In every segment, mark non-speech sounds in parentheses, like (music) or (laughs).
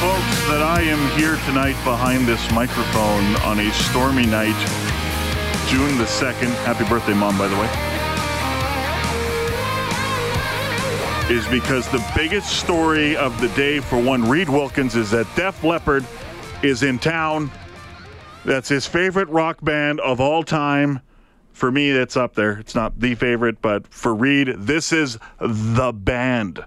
Folks, that I am here tonight behind this microphone on a stormy night, June the 2nd, happy birthday, Mom, by the way, is because the biggest story of the day for one Reed Wilkins is that Def Leppard is in town. That's his favorite rock band of all time. For me, it's up there. It's not the favorite, but for Reed, this is the band.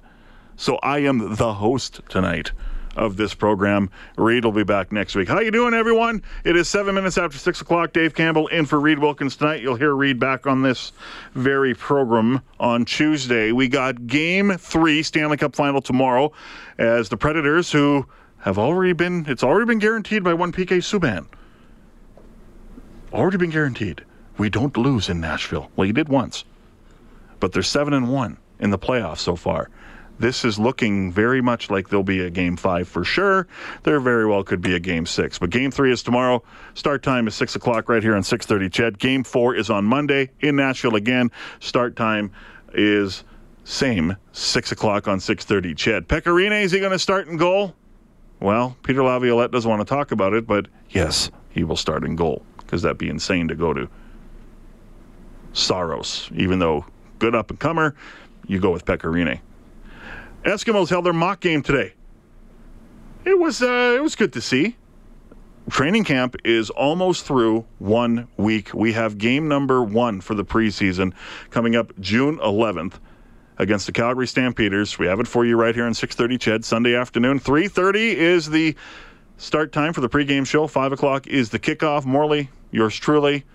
So I am the host tonight of this program. Reed will be back next week. How you doing, everyone? It is seven minutes after six o'clock. Dave Campbell in for Reed Wilkins tonight. You'll hear Reed back on this very program on Tuesday. We got Game Three Stanley Cup Final tomorrow, as the Predators, who have already been, it's already been guaranteed by one PK Subban. Already been guaranteed. We don't lose in Nashville. Well, you did once, but they're seven and one in the playoffs so far this is looking very much like there'll be a game five for sure. There very well could be a game six, but game three is tomorrow. Start time is six o'clock right here on 6:30. Ched. Game four is on Monday in Nashville again. Start time is same six o'clock on 6:30. Ched. Pekka Rinne is he going to start in goal? Well, Peter Laviolette doesn't want to talk about it, but yes, he will start in goal because that'd be insane to go to Saros. Even though good up and comer, you go with Pekka Rinne. Eskimos held their mock game today. It was uh, it was good to see. Training camp is almost through one week. We have game number one for the preseason coming up June 11th against the Calgary Stampeders. We have it for you right here on 6:30 Ched Sunday afternoon. 3:30 is the start time for the pregame show. Five o'clock is the kickoff. Morley, yours truly,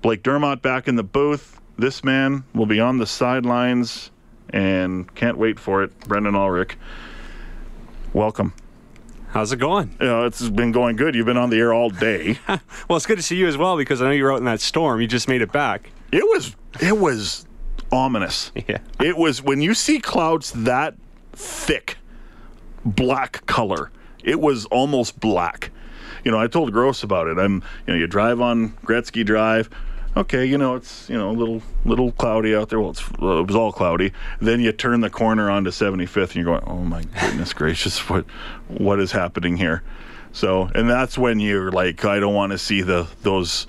Blake Dermott back in the booth. This man will be on the sidelines and can't wait for it. Brendan Ulrich, welcome. How's it going? You know, it's been going good. You've been on the air all day. (laughs) well, it's good to see you as well because I know you were out in that storm. You just made it back. It was it was ominous. (laughs) Yeah. It was when you see clouds that thick, black color. It was almost black. You know, I told Gross about it. I'm, you know, you drive on Gretzky Drive okay, you know, it's you know a little little cloudy out there. Well, well, it was all cloudy. Then you turn the corner onto 75th, and you're going, oh my goodness (laughs) gracious, what what is happening here? So, and that's when you're like, I don't want to see the those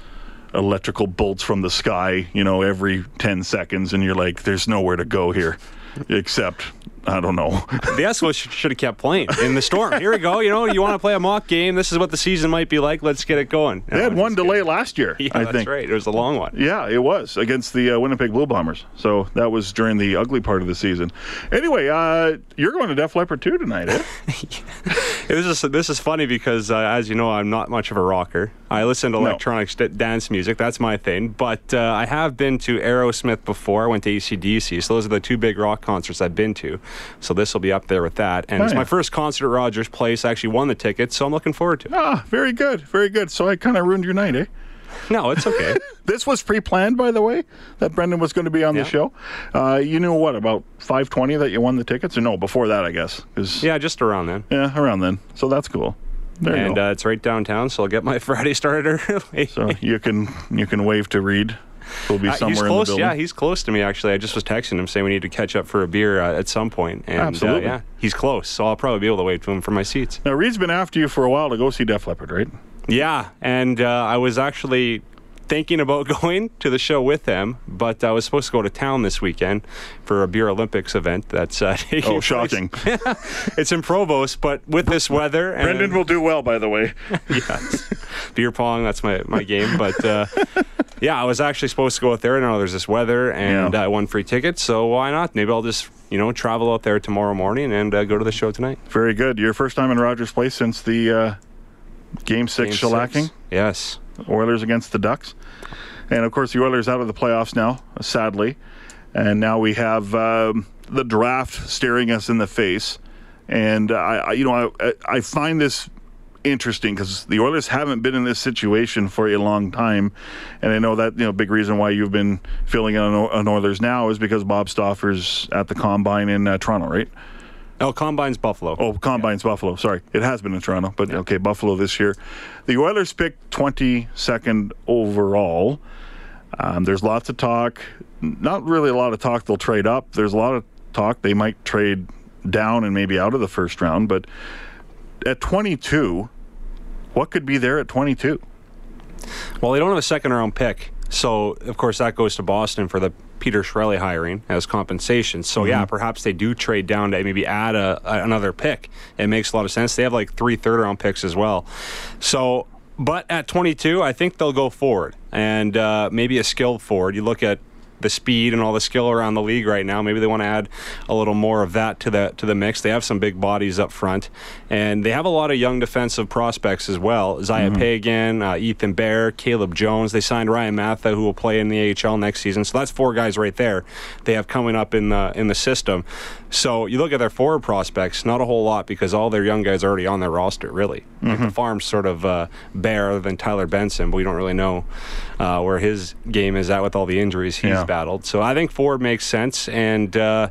electrical bolts from the sky, you know, every 10 seconds, and you're like, there's nowhere to go here, (laughs) except I don't know. the Eskimos should have kept playing in the storm. Here we go. You know, you want to play a mock game. This is what the season might be like. Let's get it going. They had one delay last year. Yeah, I that's think. right. It was a long one. Yeah, it was against the uh, Winnipeg Blue Bombers. So that was during the ugly part of the season. Anyway, uh, you're going to Def Leppard 2 tonight, eh? (laughs) it was this is funny because, uh, as you know, I'm not much of a rocker. I listen to No. electronic st- dance music. That's my thing. But uh, I have been to Aerosmith before. I went to ACDC. So those are the two big rock concerts I've been to. So this will be up there with that. And Oh, it's yeah. my first concert at Rogers Place. I actually won the tickets, so I'm looking forward to it. ah, very good, very good. So I kind of ruined your night, eh? No, it's okay. (laughs) This was pre-planned, by the way, that Brendan was going to be on Yeah. the show. Uh, you knew what about 5:20 that you won the tickets, or no? Before that, I guess. 'Cause- yeah, just around then. yeah, around then. So that's cool. There you and go. uh, it's right downtown, so I'll get my (laughs) Friday started early. so you can you can wave to Reed. He'll be Uh, somewhere he's in close. the building. Yeah, he's close to me. Actually, I just was texting him saying we need to catch up for a beer uh, at some point. And, uh, Absolutely. yeah, he's close, so I'll probably be able to wait for him for my seats. now Reed's been after you for a while to go see Def Leppard, right? Yeah, and uh, I was actually thinking about (laughs) going to the show with him, but I was supposed to go to town this weekend for a beer Olympics event. That's uh, (laughs) taking Oh, shocking! (laughs) It's in Provost, but with this weather, and Brendan will do well, by the way. yes. beer pong. That's my, my game. But uh, yeah, I was actually supposed to go out there. And now there's this weather, and Yeah. I won free tickets. So why not? Maybe I'll just you know travel out there tomorrow morning and uh, go to the show tonight. Very good. Your first time in Rogers Place since the uh, Game Six Game shellacking. six. Yes. Oilers against the Ducks. And of course, the Oilers out of the playoffs now, sadly. And now we have um, the draft staring us in the face. And I, I you know, I, I find this interesting because the Oilers haven't been in this situation for a long time, and I know that you know big reason why you've been filling in on Oilers now is because Bob Stauffer's at the combine in uh, Toronto, right? Oh, Combine's Buffalo. Oh, Combine's yeah. Buffalo. Sorry, it has been in Toronto, but yeah. okay, Buffalo this year. The Oilers picked 22nd overall. Um, there's lots of talk. Not really a lot of talk. They'll trade up. There's a lot of talk. They might trade down and maybe out of the first round. But at 22, what could be there at 22? Well, they don't have a second round pick. So, of course, that goes to Boston for the Peter Chiarelli hiring as compensation. So, mm-hmm. yeah, perhaps they do trade down to maybe add a, a, another pick. It makes a lot of sense. They have like three third round picks as well. So, but at 22, I think they'll go forward and uh, maybe a skilled forward. You look at the speed and all the skill around the league right now. Maybe they want to add a little more of that to the to the mix. They have some big bodies up front, and they have a lot of young defensive prospects as well. Zaya mm-hmm. Pagan, uh, Ethan Bear, Caleb Jones. They signed Ryan Mantha, who will play in the AHL next season. So that's four guys right there. They have coming up in the in the system. So you look at their forward prospects, not a whole lot because all their young guys are already on their roster. Really, mm-hmm. like the farm's sort of uh, bare other than Tyler Benson, but we don't really know uh, where his game is at with all the injuries he's yeah. battled. So I think forward makes sense, and uh,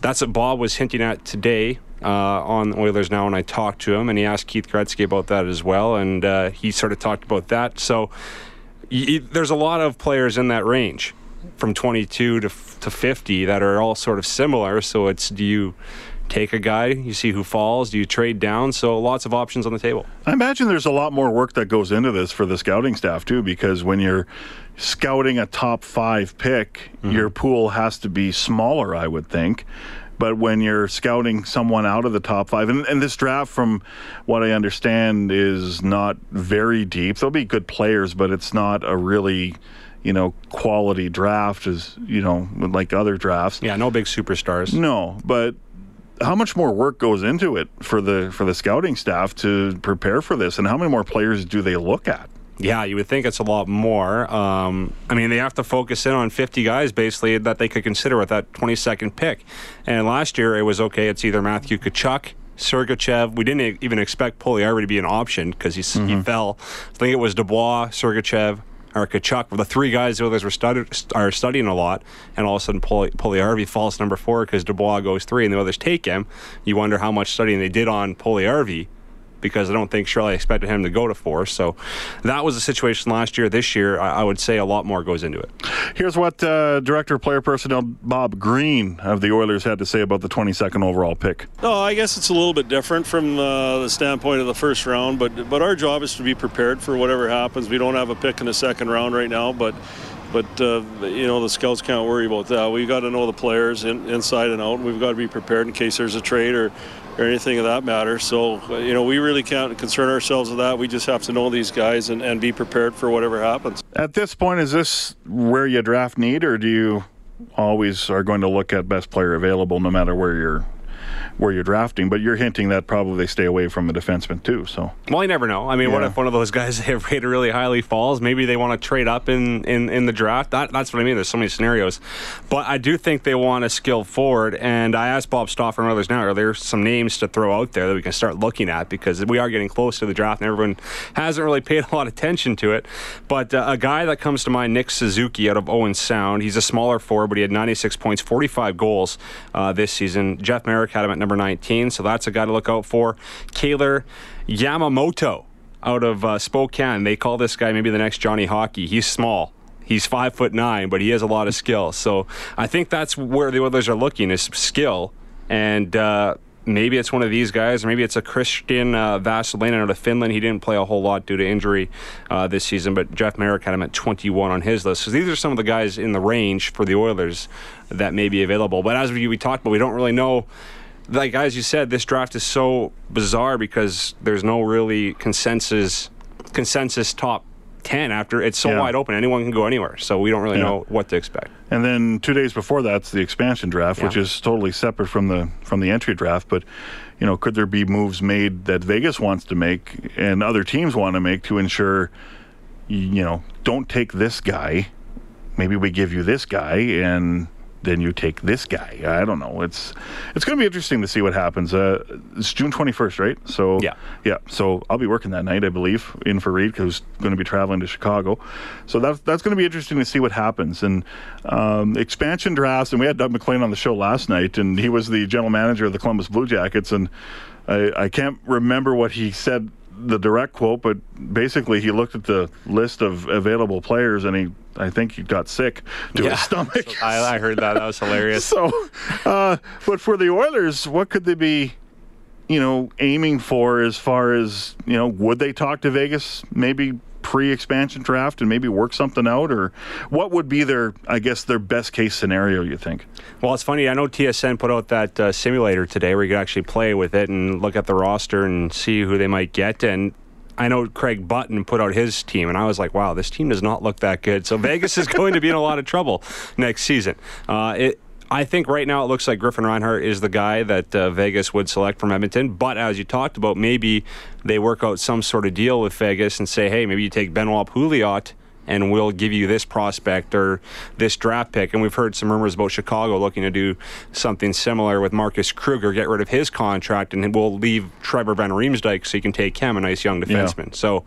that's what Bob was hinting at today. Uh, on Oilers Now, and I talked to him, and he asked Keith Gretzky about that as well, and uh, he sort of talked about that. So y- there's a lot of players in that range from 22 to, to 50 that are all sort of similar. So it's do you take a guy, you see who falls, do you trade down? So lots of options on the table. I imagine there's a lot more work that goes into this for the scouting staff too, because when you're scouting a top five pick, mm-hmm. your pool has to be smaller, I would think. But when you're scouting someone out of the top five, and, and this draft, from what I understand, is not very deep. There'll be good players, but it's not a really you know, quality draft as, you know, like other drafts. Yeah, no big superstars. No, but how much more work goes into it for the for the scouting staff to prepare for this and how many more players do they look at? Yeah, you would think it's a lot more. Um, I mean, they have to focus in on 50 guys basically that they could consider with that 22nd pick. And last year it was okay, it's either Matthew Tkachuk, Sergachev. We didn't even expect Puljujarvi to be an option because mm-hmm. he fell. I think it was Dubois, Sergachev, or Tkachuk, the three guys the others were are studying a lot, and all of a sudden Puljujarvi falls number four because Dubois goes three, and the others take him. You wonder how much studying they did on Puljujarvi because I don't think Chiarelli expected him to go to four. So that was the situation last year. This year, I, I would say a lot more goes into it. Here's what uh, Director of Player Personnel Bob Green of the Oilers had to say about the 22nd overall pick. No, I guess it's a little bit different from uh, the standpoint of the first round, but but our job is to be prepared for whatever happens. We don't have a pick in the second round right now, but but uh, you know the scouts can't worry about that. We've got to know the players in, inside and out. And we've got to be prepared in case there's a trade or or anything of that matter. So, you know, we really can't concern ourselves with that. We just have to know these guys and, and be prepared for whatever happens. At this point, is this where you draft need, or do you always are going to look at best player available no matter where you're where you're drafting, but you're hinting that probably they stay away from a defenseman too. So well, you never know. I mean, yeah. what if one of those guys they have rated really highly falls? Maybe they want to trade up in, in, in the draft. That, that's what I mean. There's so many scenarios, but I do think they want a skill forward. And I asked Bob Stauffer and others now: Are there some names to throw out there that we can start looking at because we are getting close to the draft, and everyone hasn't really paid a lot of attention to it. But uh, a guy that comes to mind, Nick Suzuki out of Owen Sound. He's a smaller forward, but he had 96 points, 45 goals uh, this season. Jeff Marek had him at number 19, so that's a guy to look out for. Kailer Yamamoto out of uh, Spokane. They call this guy maybe the next Johnny Hockey. He's small. He's five foot nine, but he has a lot of skill. So I think that's where the Oilers are looking is skill. And uh, maybe it's one of these guys, or maybe it's a Christian uh, out of Finland. He didn't play a whole lot due to injury uh, this season, but Jeff Marek had him at 21 on his list. So these are some of the guys in the range for the Oilers that may be available. But as we, we talked about, we don't really know like as you said, this draft is so bizarre because there's no really consensus consensus top 10 after it's so yeah. wide open anyone can go anywhere so we don't really yeah. know what to expect and then two days before that's the expansion draft yeah. which is totally separate from the from the entry draft but you know could there be moves made that vegas wants to make and other teams want to make to ensure you know don't take this guy maybe we give you this guy and then you take this guy. I don't know. It's it's going to be interesting to see what happens. Uh, it's June 21st, right? So Yeah. yeah. So I'll be working that night, I believe, in for Reed because going to be traveling to Chicago. So that's that's going to be interesting to see what happens. And um, expansion drafts. And we had Doug MacLean on the show last night, and he was the general manager of the Columbus Blue Jackets. And I, I can't remember what he said the direct quote, but basically he looked at the list of available players and he, I think he got sick to his stomach. (laughs) I, I heard that. That was hilarious. So, uh, but for the Oilers, what could they be, you know, aiming for as far as, you know, would they talk to Vegas maybe pre-expansion draft and maybe work something out or what would be their I guess their best case scenario you think? Well, it's funny. I know TSN put out that uh, simulator today where you could actually play with it and look at the roster and see who they might get. And I know Craig Button put out his team, and I was like, wow, this team does not look that good. So Vegas is (laughs) going to be in a lot of trouble next season. Uh, it, I think right now it looks like Griffin Reinhart is the guy that uh, Vegas would select from Edmonton. But as you talked about, maybe they work out some sort of deal with Vegas and say, hey, maybe you take Benoit Pouliot and we'll give you this prospect or this draft pick. And we've heard some rumors about Chicago looking to do something similar with Marcus Kruger, get rid of his contract, and we'll leave Trevor Van Riemsdyk so you can take him, a nice young defenseman. So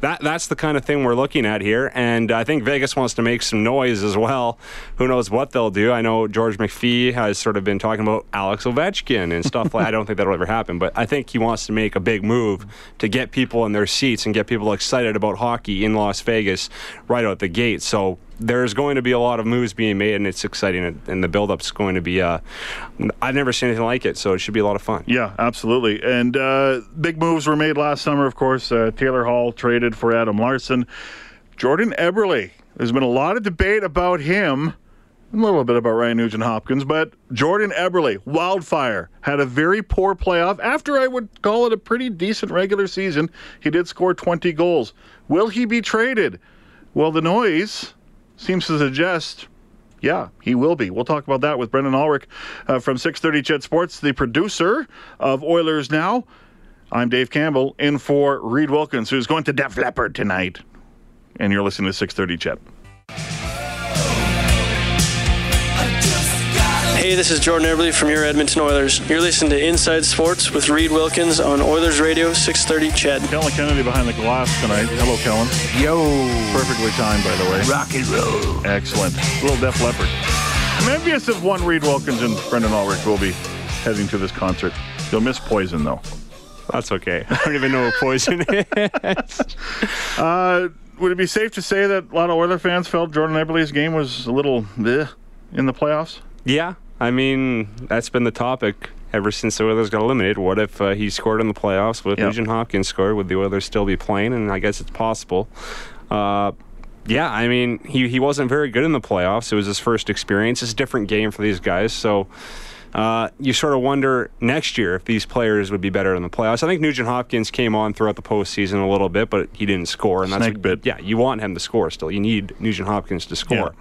that that's the kind of thing we're looking at here. And I think Vegas wants to make some noise as well. Who knows what they'll do? I know George McPhee has sort of been talking about Alex Ovechkin and stuff like I don't think that'll ever happen, but I think he wants to make a big move to get people in their seats and get people excited about hockey in Las Vegas right out the gate. So there's going to be a lot of moves being made, and it's exciting. And the build-up's going to be. Uh, I've never seen anything like it, so it should be a lot of fun. Yeah, absolutely. And uh, big moves were made last summer, of course. Uh, Taylor Hall traded for Adam Larsson. Jordan Eberle. There's been a lot of debate about him. A little bit about Ryan Nugent Hopkins, but Jordan Eberle, wildfire, had a very poor playoff. After I would call it a pretty decent regular season, he did score 20 goals. Will he be traded? Well, the noise seems to suggest yeah, he will be. We'll talk about that with Brendan Ulrich uh, from 630 CHED Sports, the producer of Oilers Now. I'm Dave Campbell, in for Reed Wilkins, who's going to Def Leppard tonight. And you're listening to 630 CHED. Hey, this is Jordan Eberle from your Edmonton Oilers. You're listening to Inside Sports with Reed Wilkins on Oilers Radio 630 CHED. Kellen Kennedy behind the glass tonight. Hello, Kellen. Yo. Perfectly timed, by the way. Rock and roll. Excellent. Little Def Leppard. I'm envious of one Reed Wilkins and Brendan Ulrich will be heading to this concert. You'll miss Poison, though. That's okay. (laughs) I don't even know what poison (laughs) is. Uh, would it be safe to say that a lot of Oiler fans felt Jordan Eberle's game was a little bleh in the playoffs? Yeah, I mean that's been the topic ever since the Oilers got eliminated. What if uh, he scored in the playoffs? What if Yep. Nugent Hopkins scored? Would the Oilers still be playing? And I guess it's possible. Uh, yeah, I mean he he wasn't very good in the playoffs. It was his first experience. It's a different game for these guys, so. Uh, you sort of wonder next year if these players would be better in the playoffs. I think Nugent Hopkins came on throughout the postseason a little bit, but he didn't score, and that's Snake what- bit. yeah. You want him to score still. You need Nugent Hopkins to score,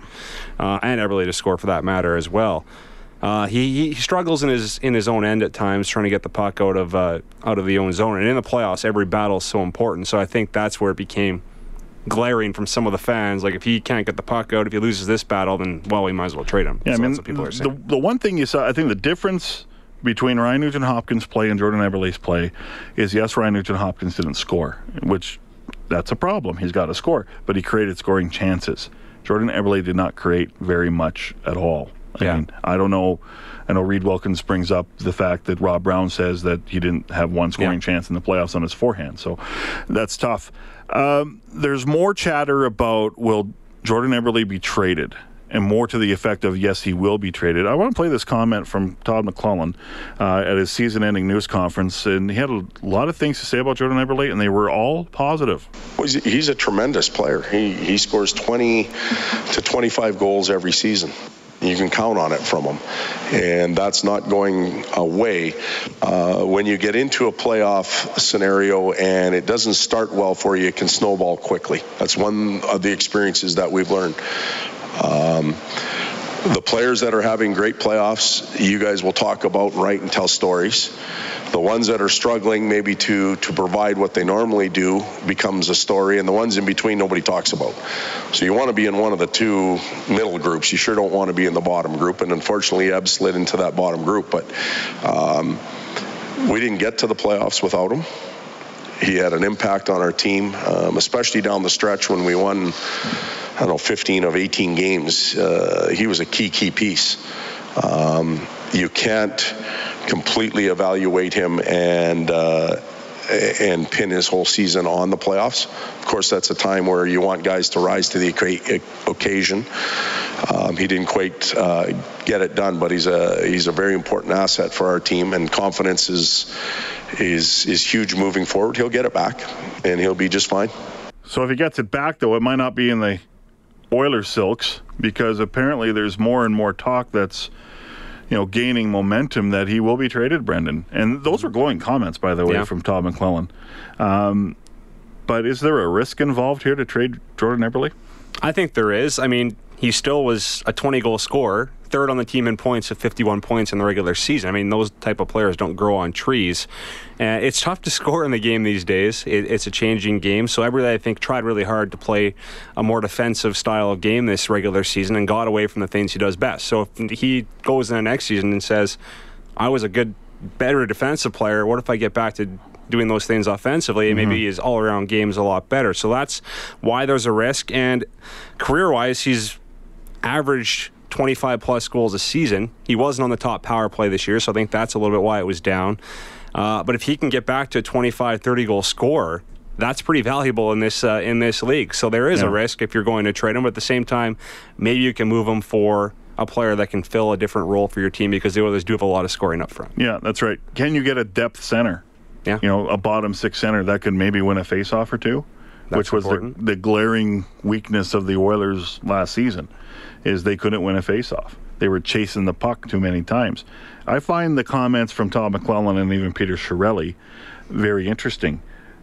uh, and Eberle to score for that matter as well. Uh, he, he struggles in his in his own end at times, trying to get the puck out of uh, out of the own zone. And in the playoffs, every battle is so important. So I think that's where it became glaring from some of the fans. Like if he can't get the puck out, if he loses this battle, then well, we might as well trade him. Yeah, So I mean, that's what people are the, saying. the one thing you saw, I think the difference between Ryan Nugent Hopkins' play and Jordan Eberle's play is yes, Ryan Nugent Hopkins didn't score, which that's a problem. He's got to score, but he created scoring chances. Jordan Eberle did not create very much at all. I Yeah. mean, I don't know. I know Reed Wilkins brings up the fact that Rob Brown says that he didn't have one scoring Yeah. chance in the playoffs on his forehand. So that's tough. Um, there's more chatter about will Jordan Eberle be traded? And more to the effect of yes, he will be traded. I want to play this comment from Todd McLellan uh, at his season-ending news conference, and he had a lot of things to say about Jordan Eberle, and they were all positive. Well, he's, he's a tremendous player. He he scores 20 to 25 goals every season. You can count on it from them. and that's not going away. Uh, when you get into a playoff scenario and it doesn't start well for you, it can snowball quickly. That's one of the experiences that we've learned. Um, the players that are having great playoffs, you guys will talk about, write, and tell stories. The ones that are struggling, maybe to to provide what they normally do, becomes a story, and the ones in between, nobody talks about. So you want to be in one of the two middle groups. You sure don't want to be in the bottom group, and unfortunately, Eb slid into that bottom group. But um, we didn't get to the playoffs without him. He had an impact on our team, um, especially down the stretch when we won. I don't know, 15 of 18 games. Uh, he was a key, key piece. Um, you can't completely evaluate him and uh, and pin his whole season on the playoffs. Of course, that's a time where you want guys to rise to the occasion. Um, he didn't quite uh, get it done, but he's a he's a very important asset for our team, and confidence is is is huge moving forward. He'll get it back, and he'll be just fine. So if he gets it back, though, it might not be in the Oilers silks because apparently there's more and more talk that's you know, gaining momentum that he will be traded, Brendan. And those are glowing comments, by the way, yeah. from Todd McLellan. Um, but is there a risk involved here to trade Jordan Eberle? I think there is. I mean, he still was a 20 goal scorer third on the team in points at 51 points in the regular season. I mean, those type of players don't grow on trees. Uh, it's tough to (laughs) score in the game these days. It, it's a changing game. So everybody, I think, tried really hard to play a more defensive style of game this regular season and got away from the things he does best. So if he goes in the next season and says, I was a good, better defensive player, what if I get back to doing those things offensively, and maybe mm-hmm. his all around game is a lot better. So that's why there's a risk. And career wise, he's averaged 25 plus goals a season. He wasn't on the top power play this year, so I think that's a little bit why it was down. Uh, but if he can get back to a 25, 30 goal scorer, that's pretty valuable in this uh, in this league. So there is yeah. a risk if you're going to trade him, but at the same time, maybe you can move him for a player that can fill a different role for your team because the Oilers do have a lot of scoring up front. Yeah, that's right. Can you get a depth center? Yeah. You know, a bottom six center that could maybe win a faceoff or two, that's which was the, the glaring weakness of the Oilers last season is they couldn't win a faceoff. They were chasing the puck too many times. I find the comments from Todd McLellan and even Peter Chiarelli very interesting.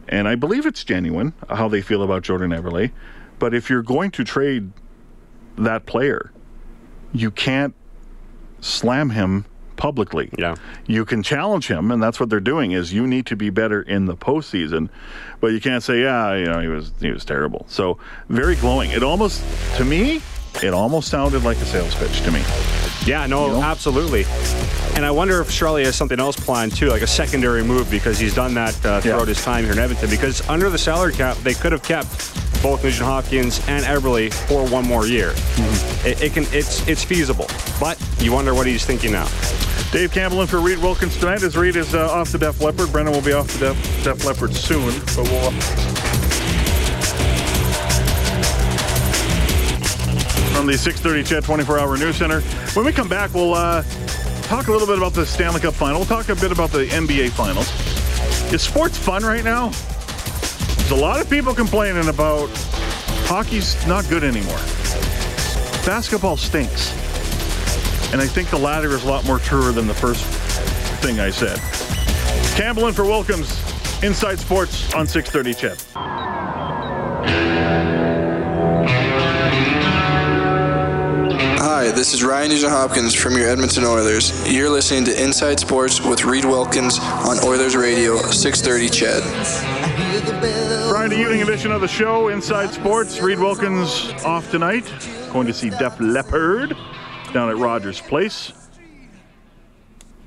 And I believe it's genuine how they feel about Jordan Eberle. But if you're going to trade that player, you can't slam him publicly. Yeah. You can challenge him, and that's what they're doing. Is you need to be better in the postseason, but you can't say, yeah, you know, he was he was terrible. So very glowing. It almost, to me, it almost sounded like a sales pitch to me. Yeah, no, you know? absolutely. And I wonder if Chiarelli has something else planned too, like a secondary move, because he's done that uh, throughout yeah. his time here in Edmonton. Because under the salary cap, they could have kept both Nugent Hopkins and Eberle for one more year. Mm-hmm. It, it, can, it's it's feasible, but you wonder what he's thinking now. Dave Campbell in for Reed Wilkins tonight. As Reed is uh, off the Def Leppard. Brendan will be off the Def, Def Leppard soon, but we'll. From the 6:30 CHED 24-hour news center. When we come back, we'll uh, talk a little bit about the Stanley Cup final. We'll talk a bit about the NBA finals. Is sports fun right now? There's a lot of people complaining about hockey's not good anymore. Basketball stinks. And I think the latter is a lot more truer than the first thing I said. Campbell in for Wilkins, Inside Sports on 630 CHED. Hi, this is Ryan Nugent Hopkins from your Edmonton Oilers. You're listening to Inside Sports with Reed Wilkins on Oilers Radio, 630 CHED. Friday evening edition of the show, Inside Sports. Reed Wilkins off tonight. Going to see Def Leppard down at Rogers Place.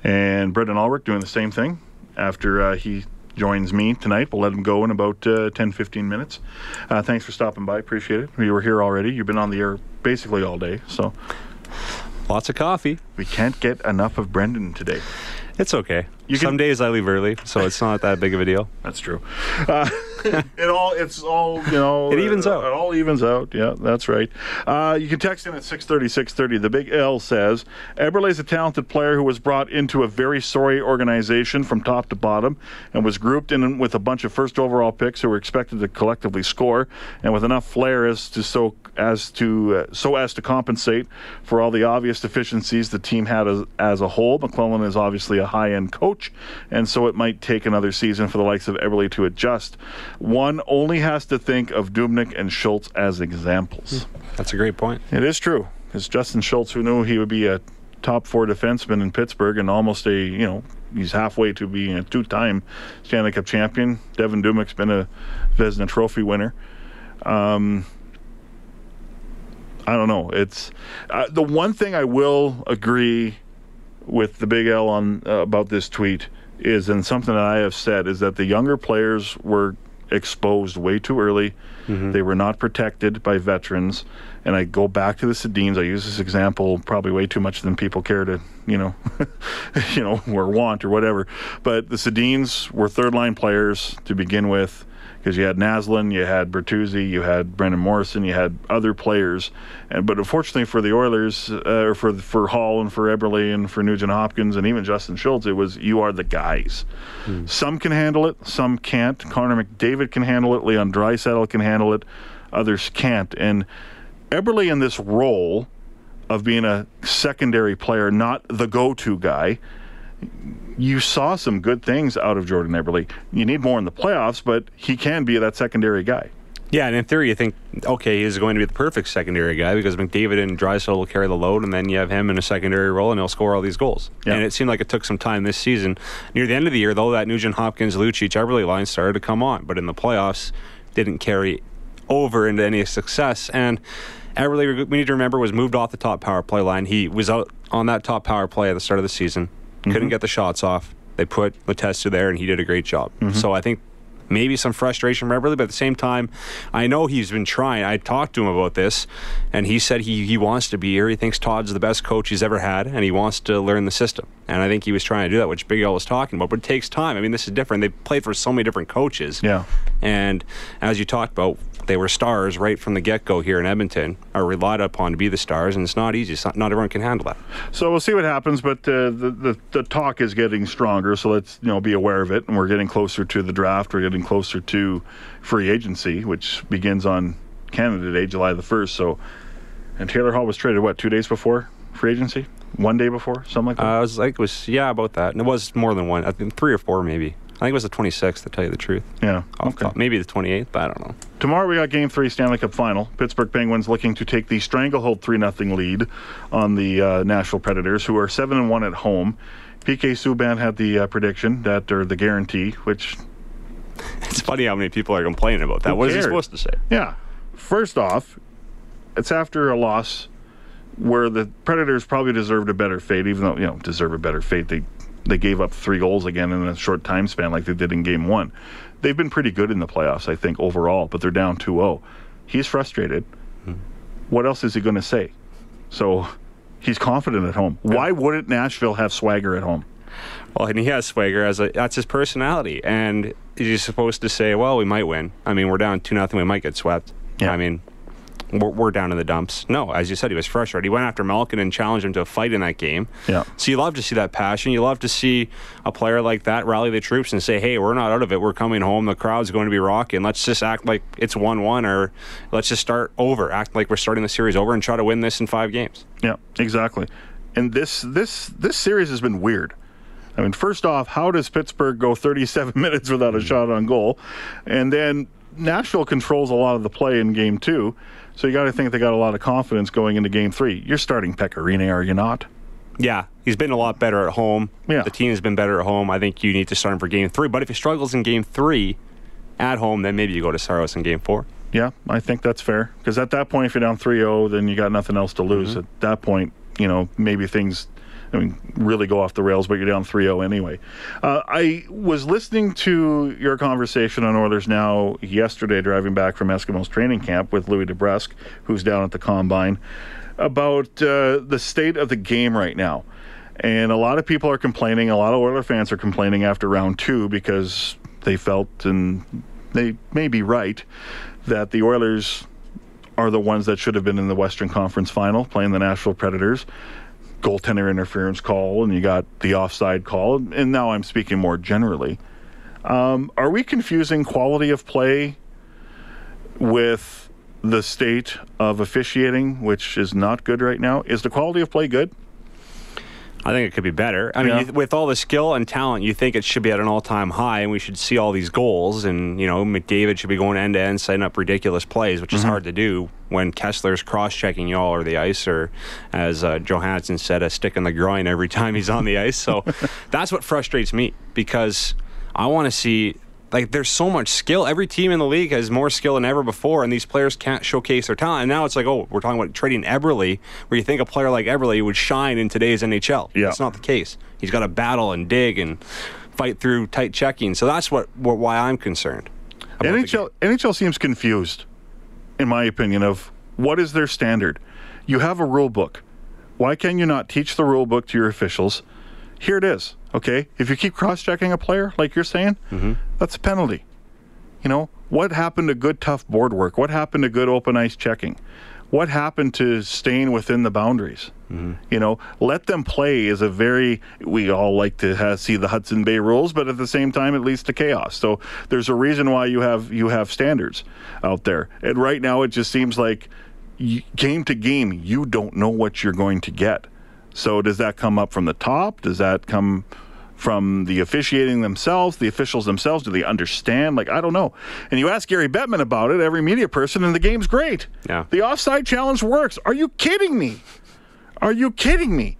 And Brendan Ulrich doing the same thing after uh, he joins me tonight. We'll let him go in about uh, 10, 15 minutes. Uh, thanks for stopping by. Appreciate it. You were here already. You've been on the air basically all day. So Lots of coffee. We can't get enough of Brendan today. It's okay. You Some can... days I leave early, so it's not that big of a deal. That's true. Uh, (laughs) it all it's all you know. (laughs) It evens uh, out. It all evens out. Yeah, that's right. Uh, you can text in at 630, 630. The Big L says Eberle is a talented player who was brought into a very sorry organization from top to bottom and was grouped in with a bunch of first overall picks who were expected to collectively score and with enough flair as to so as to uh, so as to compensate for all the obvious deficiencies the team had as, as a whole. McLellan is obviously a high-end coach, and so it might take another season for the likes of Eberle to adjust. One only has to think of Dubnyk and Schultz as examples. That's a great point. It is true. Because Justin Schultz, who knew he would be a top four defenseman in Pittsburgh and almost a, you know, he's halfway to being a two time Stanley Cup champion. Devan Dubnyk's been a Vezina Trophy winner. Um, I don't know. It's uh, the one thing I will agree with the Big L on uh, about this tweet is, and something that I have said is that the younger players were exposed way too early. Mm-hmm. They were not protected by veterans. And I go back to the Sedins. I use this example probably way too much than people care to, you know, (laughs) you know, or want or whatever. But the Sedins were third line players to begin with because you had Naslund, you had Bertuzzi, you had Brendan Morrison, you had other players, and but unfortunately for the Oilers, uh, or for for Hall and for Eberle and for Nugent Hopkins and even Justin Schultz, it was you are the guys. Hmm. Some can handle it, some can't. Connor McDavid can handle it, Leon Draisaitl can handle it, others can't, and Eberle in this role of being a secondary player, not the go-to guy you saw some good things out of Jordan Eberle. You need more in the playoffs, but he can be that secondary guy. Yeah, and in theory, you think, okay, he's going to be the perfect secondary guy because McDavid and Draisaitl will carry the load, and then you have him in a secondary role, and he'll score all these goals. Yeah. And it seemed like it took some time this season. Near the end of the year, though, that Nugent Hopkins, Lucic, Eberle line started to come on, but in the playoffs, didn't carry over into any success. And Eberle, we need to remember, was moved off the top power play line. He was out on that top power play at the start of the season mm-hmm. couldn't get the shots off. They put Letestu there, and he did a great job. Mm-hmm. So I think maybe some frustration from Eberle, but at the same time, I know he's been trying. I talked to him about this, and he said he, he wants to be here. He thinks Todd's the best coach he's ever had, and he wants to learn the system. And I think he was trying to do that, which Big L was talking about. But it takes time. I mean, this is different. They've played for so many different coaches. Yeah. And as you talked about, they were stars right from the get go here in Edmonton, are relied upon to be the stars, and it's not easy. It's not, not everyone can handle that. So we'll see what happens, but uh, the, the, the talk is getting stronger. So let's you know be aware of it, and we're getting closer to the draft. We're getting closer to free agency, which begins on Canada Day, July the first. So, and Taylor Hall was traded what two days before free agency, one day before, something like that. Uh, I was like, it was yeah, about that, and it was more than one. I think three or four maybe. I think it was the 26th, to tell you the truth. Yeah. Okay. Top, maybe the 28th, but I don't know. Tomorrow we got Game Three Stanley Cup Final. Pittsburgh Penguins looking to take the stranglehold three 0 lead on the uh, Nashville Predators, who are seven and one at home. PK Subban had the uh, prediction that, or the guarantee, which. It's funny how many people are complaining about that. what What is he supposed to say? Yeah. First off, it's after a loss where the Predators probably deserved a better fate, even though, you know, deserve a better fate. They they gave up three goals again in a short time span like they did in game one. They've been pretty good in the playoffs, I think, overall, but they're down 2 0. He's frustrated. Mm-hmm. What else is he going to say? So he's confident at home. Why wouldn't Nashville have swagger at home? Well, and he has swagger as a that's his personality, and he's supposed to say, "Well, we might win." I mean, we're down two nothing. We might get swept. Yeah. I mean, we're, we're, down in the dumps. No, as you said, he was frustrated. He went after Malkin and challenged him to a fight in that game. Yeah. So you love to see that passion. You love to see a player like that rally the troops and say, "Hey, we're not out of it. We're coming home. The crowd's going to be rocking. Let's just act like it's one-one, or let's just start over. Act like we're starting the series over and try to win this in five games." Yeah, exactly. And this this this series has been weird. I mean, first off, how does Pittsburgh go 37 (laughs) minutes without a mm. shot on goal? And then Nashville controls a lot of the play in game two. So you got to think they got a lot of confidence going into Game Three. You're starting Pekka Rinne, are you not? Yeah, he's been a lot better at home. Yeah. The team has been better at home. I think you need to start him for Game Three. But if he struggles in Game Three at home, then maybe you go to Saros in Game Four. Yeah, I think that's fair. Because at that point, if you're down 3-0, then you got nothing else to lose. Mm-hmm. At that point, you know, maybe things I mean, really go off the rails, but you're down 3 0 anyway. Uh, I was listening to your conversation on Oilers Now yesterday, driving back from Eskimos training camp with Louie DeBrusk, who's down at the combine, about uh, the state of the game right now. And a lot of people are complaining, a lot of Oiler fans are complaining after round two because they felt, and they may be right, that the Oilers are the ones that should have been in the Western Conference final playing the Nashville Predators goaltender interference call and you got the offside call. And now I'm speaking more generally. Um, are we confusing quality of play with the state of officiating, which is not good right now? Is the quality of play good? I think it could be better. I mean, Yeah. you, with all the skill and talent, you think it should be at an all-time high, and we should see all these goals. And you know, McDavid should be going end to end, setting up ridiculous plays, which is hard to do when Kesler's cross-checking you all over the ice, or as uh, Johansen said, a stick in the groin every time he's on the ice. So (laughs) that's what frustrates me because I want to see. Like there's so much skill. Every team in the league has more skill than ever before, and these players can't showcase their talent. And now it's like, oh, we're talking about trading Eberle, where you think a player like Eberle would shine in today's NHL. Yeah. That's not the case. He's got to battle and dig and fight through tight checking. So that's what, what why I'm concerned. NHL NHL seems confused, in my opinion, of what is their standard. You have a rule book. Why can you not teach the rule book to your officials? Here it is. Okay, if you keep cross-checking a player, like you're saying, mm-hmm. that's a penalty. You know what happened to good tough board work? What happened to good open ice checking? What happened to staying within the boundaries? Mm-hmm. You know, let them play is a very. We all like to have, see the Hudson Bay rules, but at the same time, it leads to chaos. So there's a reason why you have you have standards out there. And right now, it just seems like game to game, you don't know what you're going to get. So does that come up from the top? Does that come from the officiating themselves, the officials themselves? Do they understand? Like I don't know. And you ask Gary Bettman about it, every media person, and the game's great. Yeah. The offside challenge works. Are you kidding me? Are you kidding me?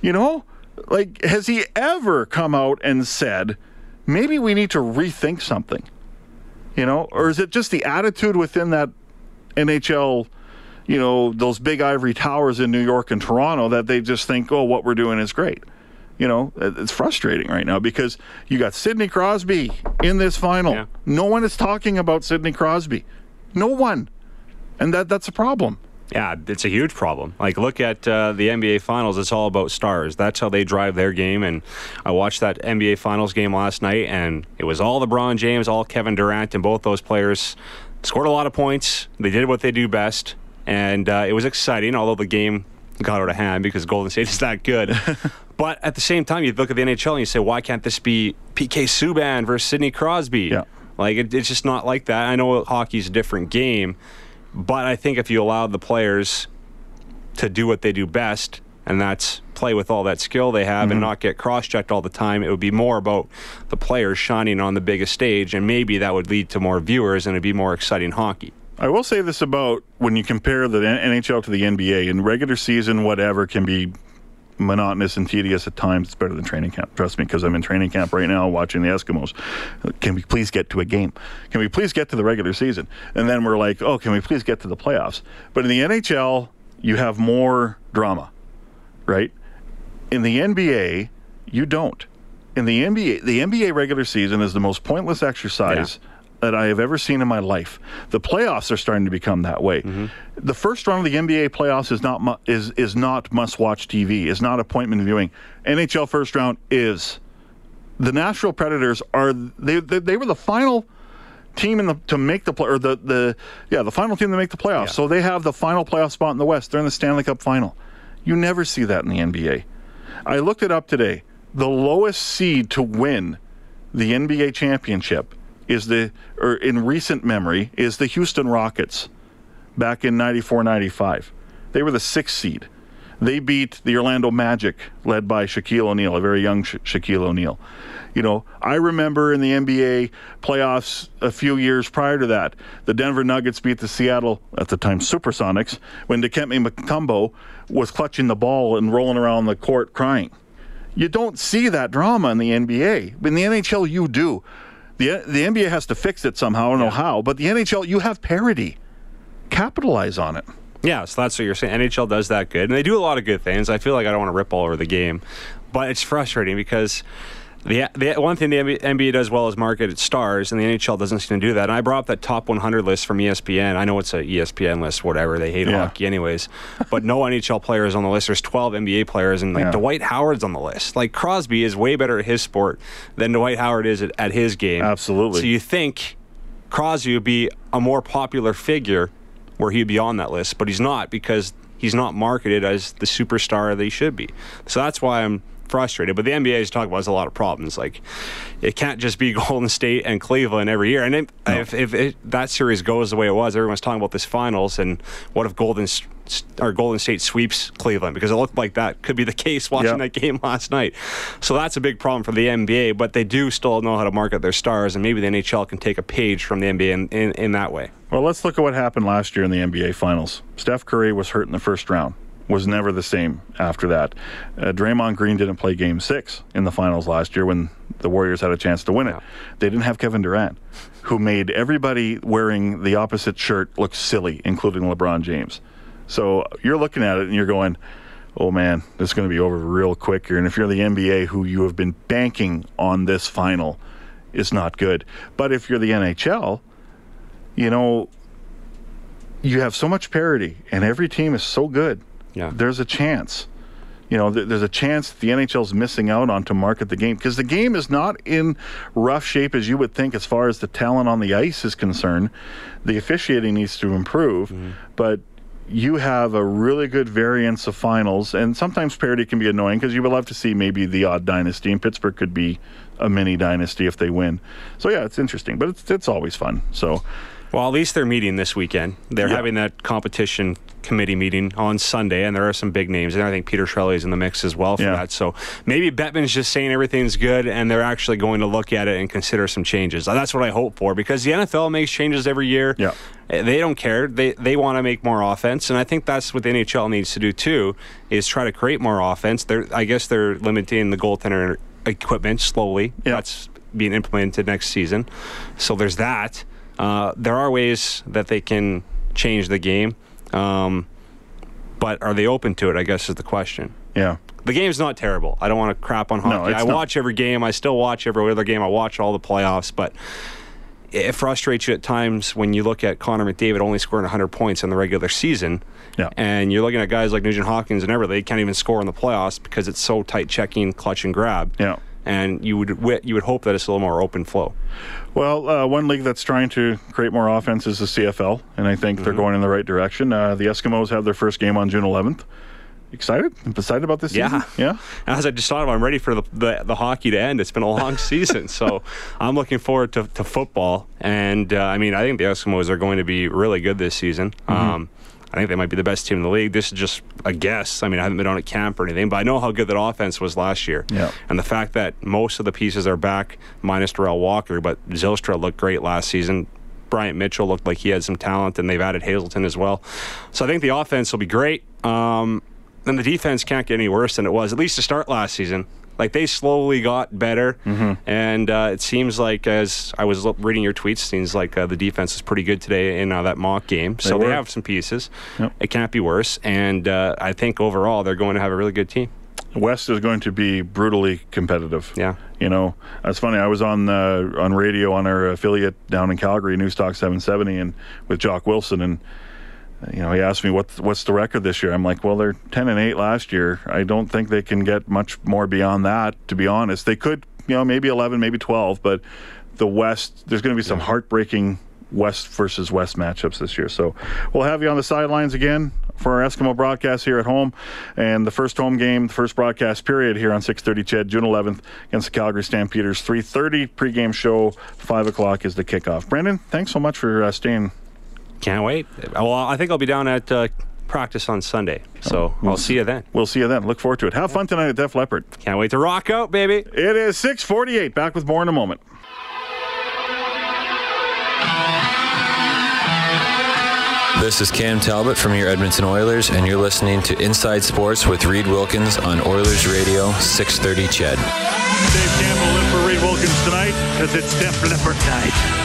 You know, like has he ever come out and said, maybe we need to rethink something? You know, or is it just the attitude within that NHL? You know, those big ivory towers in New York and Toronto that they just think, oh, what we're doing is great. You know, it's frustrating right now because you got Sidney Crosby in this final. Yeah. No one is talking about Sidney Crosby. No one. And that that's a problem. Yeah, it's a huge problem. Like, look at uh, the NBA Finals. It's all about stars. That's how they drive their game. And I watched that NBA Finals game last night, and it was all LeBron James, all Kevin Durant, and both those players scored a lot of points. They did what they do best, and uh, it was exciting. Although the game got out of hand because Golden State (laughs) is that good. (laughs) but at the same time, you look at the NHL and you say, why can't this be PK Subban versus Sidney Crosby? Yeah. Like it, it's just not like that. I know hockey's a different game, but I think if you allow the players to do what they do best, and that's play with all that skill they have and not get cross-checked all the time, it would be more about the players shining on the biggest stage, and maybe that would lead to more viewers and it'd be more exciting hockey. I will say this about when you compare the NHL to the NBA. In regular season, whatever can be monotonous and tedious at times. It's better than training camp. Trust me, because I'm in training camp right now watching the Eskimos. Can we please get to a game? Can we please get to the regular season? And then we're like, oh, can we please get to the playoffs? But in the NHL, you have more drama, right? In the NBA, you don't. In the NBA, the NBA regular season is the most pointless exercise that I have ever seen in my life. The playoffs are starting to become that way. Mm-hmm. The first round of the NBA playoffs is not mu- is is not must-watch TV. Is not appointment viewing. NHL first round is. The Nashville Predators are they they, they were the final team in the to make the play or the the yeah the final team to make the playoffs. So they have the final playoff spot in the West. They're in the Stanley Cup final. You never see that in the NBA. I looked it up today. The lowest seed to win the NBA championship is the or in recent memory is the Houston Rockets back in 94-95. They were the 6th seed. They beat the Orlando Magic led by Shaquille O'Neal, a very young Sha- Shaquille O'Neal. You know, I remember in the NBA playoffs a few years prior to that, the Denver Nuggets beat the Seattle, at the time Supersonics, when Dikembe Mutombo was clutching the ball and rolling around the court crying. You don't see that drama in the NBA. In the NHL, you do. The, the NBA has to fix it somehow. I don't know how. But the NHL, you have parity. Capitalize on it. Yeah, so that's what you're saying. NHL does that good, and they do a lot of good things. I feel like I don't want to rip all over the game, but it's frustrating because the, the one thing the NBA, does well is market its stars, and the NHL doesn't seem to do that. And I brought up that top 100 list from ESPN. I know it's a ESPN list, whatever. They hate Yeah. hockey anyways, (laughs) but no NHL players on the list. There's 12 NBA players, and like Yeah. Dwight Howard's on the list. Like Crosby is way better at his sport than Dwight Howard is at, at his game. Absolutely. So you think Crosby would be a more popular figure where he'd be on that list, but he's not because he's not marketed as the superstar that he should be. So that's why I'm frustrated. But the NBA is talking about has a lot of problems. Like it can't just be (laughs) Golden State and Cleveland every year. And it, if, if it, that series goes the way it was, everyone's talking about this finals and what if Golden or Golden State sweeps Cleveland because it looked like that could be the (laughs) case watching Yep. that game last night. So that's a big problem for the NBA. But they do still know how to market their stars, and maybe the NHL can take a page from the NBA in, in, in that way. Well, let's look at what happened last year in the NBA Finals. Steph Curry was hurt in the first round. Was never the same after that. Uh, Draymond Green didn't play Game Six in the finals last year when the Warriors had a chance to win it. They didn't have Kevin Durant, who made everybody wearing the opposite shirt look silly, including LeBron James. So you're looking at it and you're going, "Oh man, this is going to be over real quick here." And if you're the NBA, who you have been banking on this final, is not good. But if you're the NHL, you know, you have so much parity, and every team is so good. Yeah. There's a chance. You know, th- there's a chance the NHL's missing out on to market the game because the game is not in rough shape as you would think as far as the talent on the ice is concerned. The officiating needs to improve, mm-hmm. but you have a really good variance of finals, and sometimes parity can be annoying because you would love to see maybe the odd dynasty, and Pittsburgh could be a mini dynasty if they win. So yeah, it's interesting, but it's it's always fun. So Well, at least they're meeting this weekend. They're Yeah. having that competition committee meeting on Sunday, and there are some big names. And I think Peter Chiarelli is in the mix as well for Yeah. that. So maybe Bettman's just saying everything's good, and they're actually going to look at it and consider some changes. That's what I hope for because the NFL makes changes every year. Yeah. Eh, They don't care. They they want to make more offense, and I think that's what the NHL needs to do too. Is try to create more offense. They're I guess they're limiting the goaltender equipment slowly. Yeah. That's being implemented next season. So there's that. Uh, there are ways that they can change the game, um, but are they open to it? I guess is the question. yeah, The game's not terrible. I don't want to crap on hockey. it's I not. watch every game. I still watch every other game. I watch all the playoffs, but it frustrates you at times when you look at Connor McDavid only scoring 100 points in the regular season. Yeah. And you're looking at guys like Nugent Hopkins and everything. They can't even score in the playoffs because it's so tight checking, clutch, and grab. Yeah. And you would you would hope that it's a little more open flow. Well, uh, one league that's trying to create more offense is the CFL, and I think Mm-hmm. they're going in the right direction. Uh, the Eskimos have their first game on June 11th. Excited? Excited about this season? Yeah. Yeah. (laughs) As I just thought, I'm ready for the, the, the hockey to end. It's been a long (laughs) season, so I'm looking forward to, to football. And uh, I mean, I think the Eskimos are going to be really good this season. Mm-hmm. Um, I think they might be the best team in the league. This is just a guess. I mean, I haven't been on at camp or anything, but I know how good that offense was last year. Yeah. And the fact that most of the pieces are back, minus Derel Walker, but Zylstra looked great last season. Bryant Mitchell looked like he had some talent, and they've added Hazelton as well. So I think the offense will be great. Um, and the defense can't get any worse than it was, at least to start last season. Like they slowly got better, and uh, it seems like as I was reading your tweets, seems like uh, the defense is pretty good today in uh, that mock game. So they, have some pieces. Yep. It can't be worse, and uh, I think overall they're going to have a really good team. West is going to be brutally competitive. Yeah. You know, that's funny. I was on uh, on radio on our affiliate down in Calgary, News Talk 770, and with Jock Wilson, and you know, he asked me what what's the record this year. I'm like, well, they're 10 and 8 last year. I don't think they can get much more beyond that. To be honest, they could, you know, maybe 11, maybe 12, but the West, there's going to be some heartbreaking West versus West matchups this year. So we'll have you on the sidelines again for our Eskimo broadcast here at home, and the first home game, the first broadcast period here on 6:30 CHED, June 11th against the Calgary Stampeders. 3:30 pregame show, five o'clock is the kickoff. Brandon, thanks so much for uh, staying. Can't wait. Well, I think I'll be down at uh, practice on Sunday, so I'll see you then. We'll see you then. Look forward to it. Have fun tonight at Def Leppard. Can't wait to rock out, baby. It is 6:48. Back with more in a moment. This is Cam Talbot from your Edmonton Oilers, and you're listening to Inside Sports with Reed Wilkins on Oilers Radio 630 CHED. Dave Campbell in for Reed Wilkins tonight because it's Def Leppard night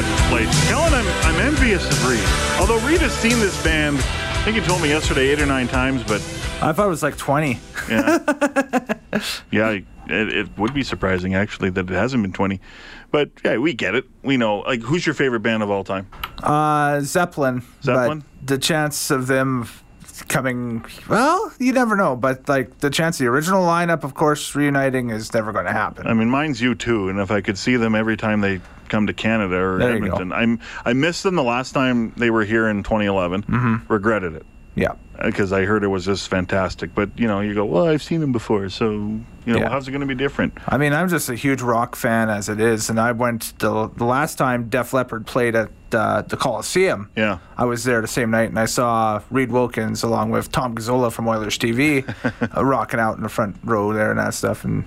Place. Kellen, I'm, I'm envious of Reed. Although Reed has seen this band, I think he told me yesterday eight or nine times, but I thought it was like 20. yeah, (laughs) yeah, it, it would be surprising actually that it hasn't been 20. But yeah, we get it. We know. Like, who's your favorite band of all time? Uh, Zeppelin. Zeppelin? But the chance of them coming, well, you never know. But like the chance of the original lineup, of course, reuniting is never going to happen. I mean, mine's U2. And if I could see them every time they come to Canada or There. Edmonton, I'm I missed them the last time they were here in 2011. Mm-hmm. Regretted it. Yeah. because I heard it was just fantastic. But you know, you go, well, I've seen them before, so you know, Yeah. how's it going to be different? I mean, I'm just a huge rock fan as it is, and I went the, the last time Def Leppard played at uh, the Coliseum. Yeah. I was there the same night, and I saw Reed Wilkins along with Tom Gazzola from Oilers TV, (laughs) uh, rocking out in the front row there and that stuff. And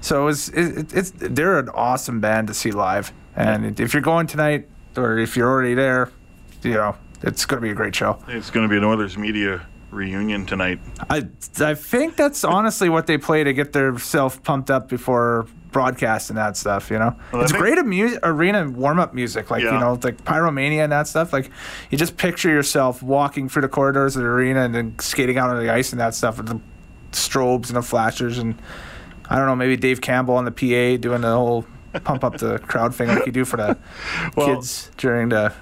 so it was, it, it's they're an awesome band to see live. And if you're going tonight, or if you're already there, you know it's going to be a great show. It's going to be an Oilers media reunion tonight. I I think that's (laughs) honestly what they play to get themselves pumped up before broadcast and that stuff. You know, Well, it's think- great amu- arena warm up music, like Yeah. you know, like Pyromania and that stuff. Like you just picture yourself walking through the corridors of the arena and then skating out on the ice and that stuff with the strobes and the flashers and I don't know, maybe Dave Campbell on the PA doing the whole pump up the crowd thing like you do for the (laughs) Well- kids during the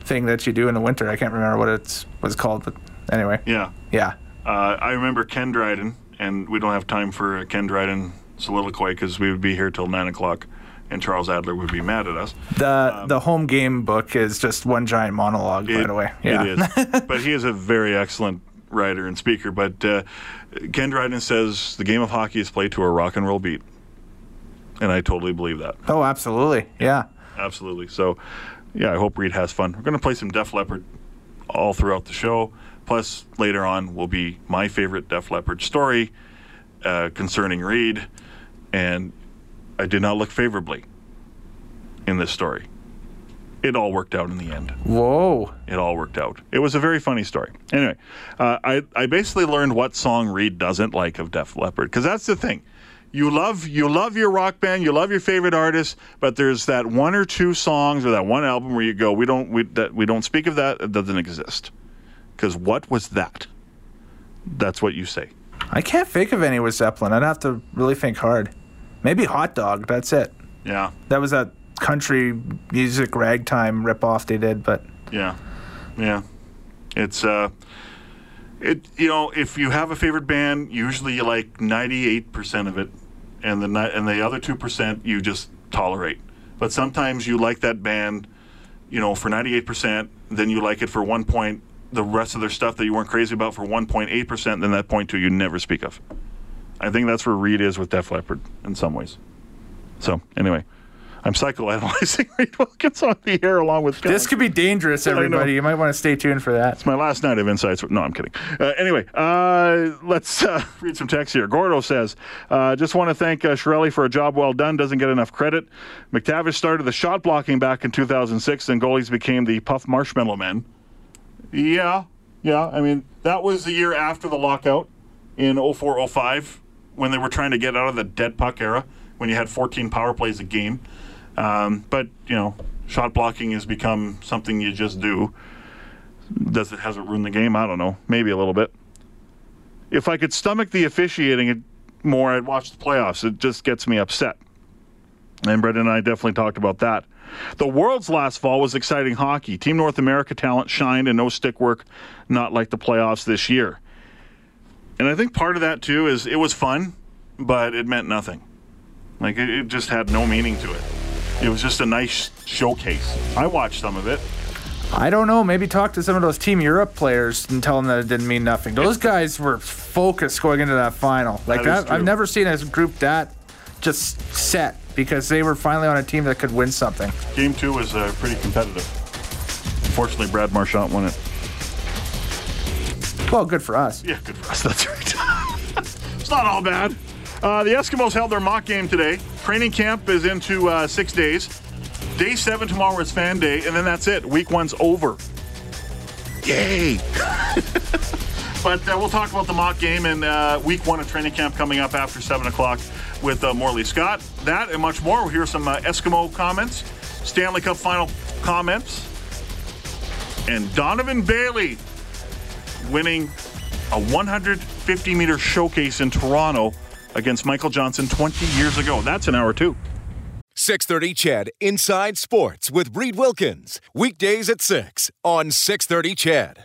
thing that you do in the winter. I can't remember what it's was called, but anyway, Yeah. yeah. Uh, I remember Ken Dryden, and we don't have time for a Ken Dryden soliloquy because we would be here till nine o'clock, and Charles Adler would be mad at us. The the home game book is just one giant monologue, by Um, the way. Yeah. It is. (laughs) but he is a very excellent writer and speaker. But uh, Ken Dryden says the game of hockey is played to a rock and roll beat. And I totally believe that. Oh, absolutely. Yeah. Absolutely. So, yeah, I hope Reed has fun. We're going to play some Def Leppard all throughout the show. Plus, later on will be my favorite Def Leppard story uh, concerning Reed. And I did not look favorably in this story. It all worked out in the end Whoa. it all worked out. It was a very funny story. Anyway, uh, I I basically learned what song Reed doesn't like of Def Leppard because that's the thing. You love you love your rock band, you love your favorite artist, but there's that one or two songs or that one album where you go, we don't we that we don't speak of that. It doesn't exist. Because what was that? That's what you say. I can't think of any with Zeppelin. I'd have to really think hard. Maybe Hot Dog. That's it. Yeah, That was that country music ragtime ripoff they did, but yeah, yeah. It's uh, it you know if you have a favorite band, usually you like ninety eight percent of it, and the and the other two percent you just tolerate. But sometimes you like that band, you know, for ninety eight percent, then you like it for one point. The rest of their stuff that you weren't crazy about for one point eight percent, then that point two you never speak of. I think that's where Reed is with Def Leppard in some ways. So anyway, I'm psychoanalyzing (laughs) Reed Wilkins on the air along with John. this could be dangerous, everybody. You might want to stay tuned for that. It's my last night of insights. No, I'm kidding. Uh, anyway, uh, let's uh, (laughs) read some text here. Gordo says, uh, just want to thank uh, Chiarelli for a job well done. Doesn't get enough credit. MacTavish started the shot blocking back in 2006, and goalies became the Puff Marshmallow Men. Yeah, yeah. I mean, that was the year after the lockout in 04 05 when they were trying to get out of the dead puck era when you had 14 power plays a game. Um, but, you know, shot blocking has become something you just do. Does it has it ruined the game? I don't know. Maybe a little bit. If I could stomach the officiating more, I'd watch the playoffs. It just gets me upset. And Brendan and I definitely talked about that. The world's last fall was exciting hockey. Team North America talent shined and no stick work, not like the playoffs this year. And I think part of that too is it was fun, but it meant nothing. Like it, it just had no meaning to it. It was just a nice showcase. I watched some of it. I don't know. Maybe talk to some of those Team Europe players and tell them that it didn't mean nothing. Those guys were focused going into that final. Like That that, I've never seen a group that just set because they were finally on a team that could win something. Game two was uh, pretty competitive. Unfortunately, Brad Marchand won it. Well, good for us. Yeah, good for us. (laughs) That's right. (laughs) it's not all bad. Uh, the Eskimos held their mock game today. Training camp is into uh, six days. Day seven tomorrow is fan day, and then that's it. Week one's over. Yay! (laughs) but uh, we'll talk about the mock game and uh, week one of training camp coming up after seven o'clock with uh, Morley Scott. That and much more. We'll hear some uh, Eskimo comments, Stanley Cup final comments, and Donovan Bailey winning a 150 meter showcase in Toronto against Michael Johnson 20 years ago. That's an hour two. 630 CHED Inside Sports with Reed Wilkins. Weekdays at 6 on 630 CHED.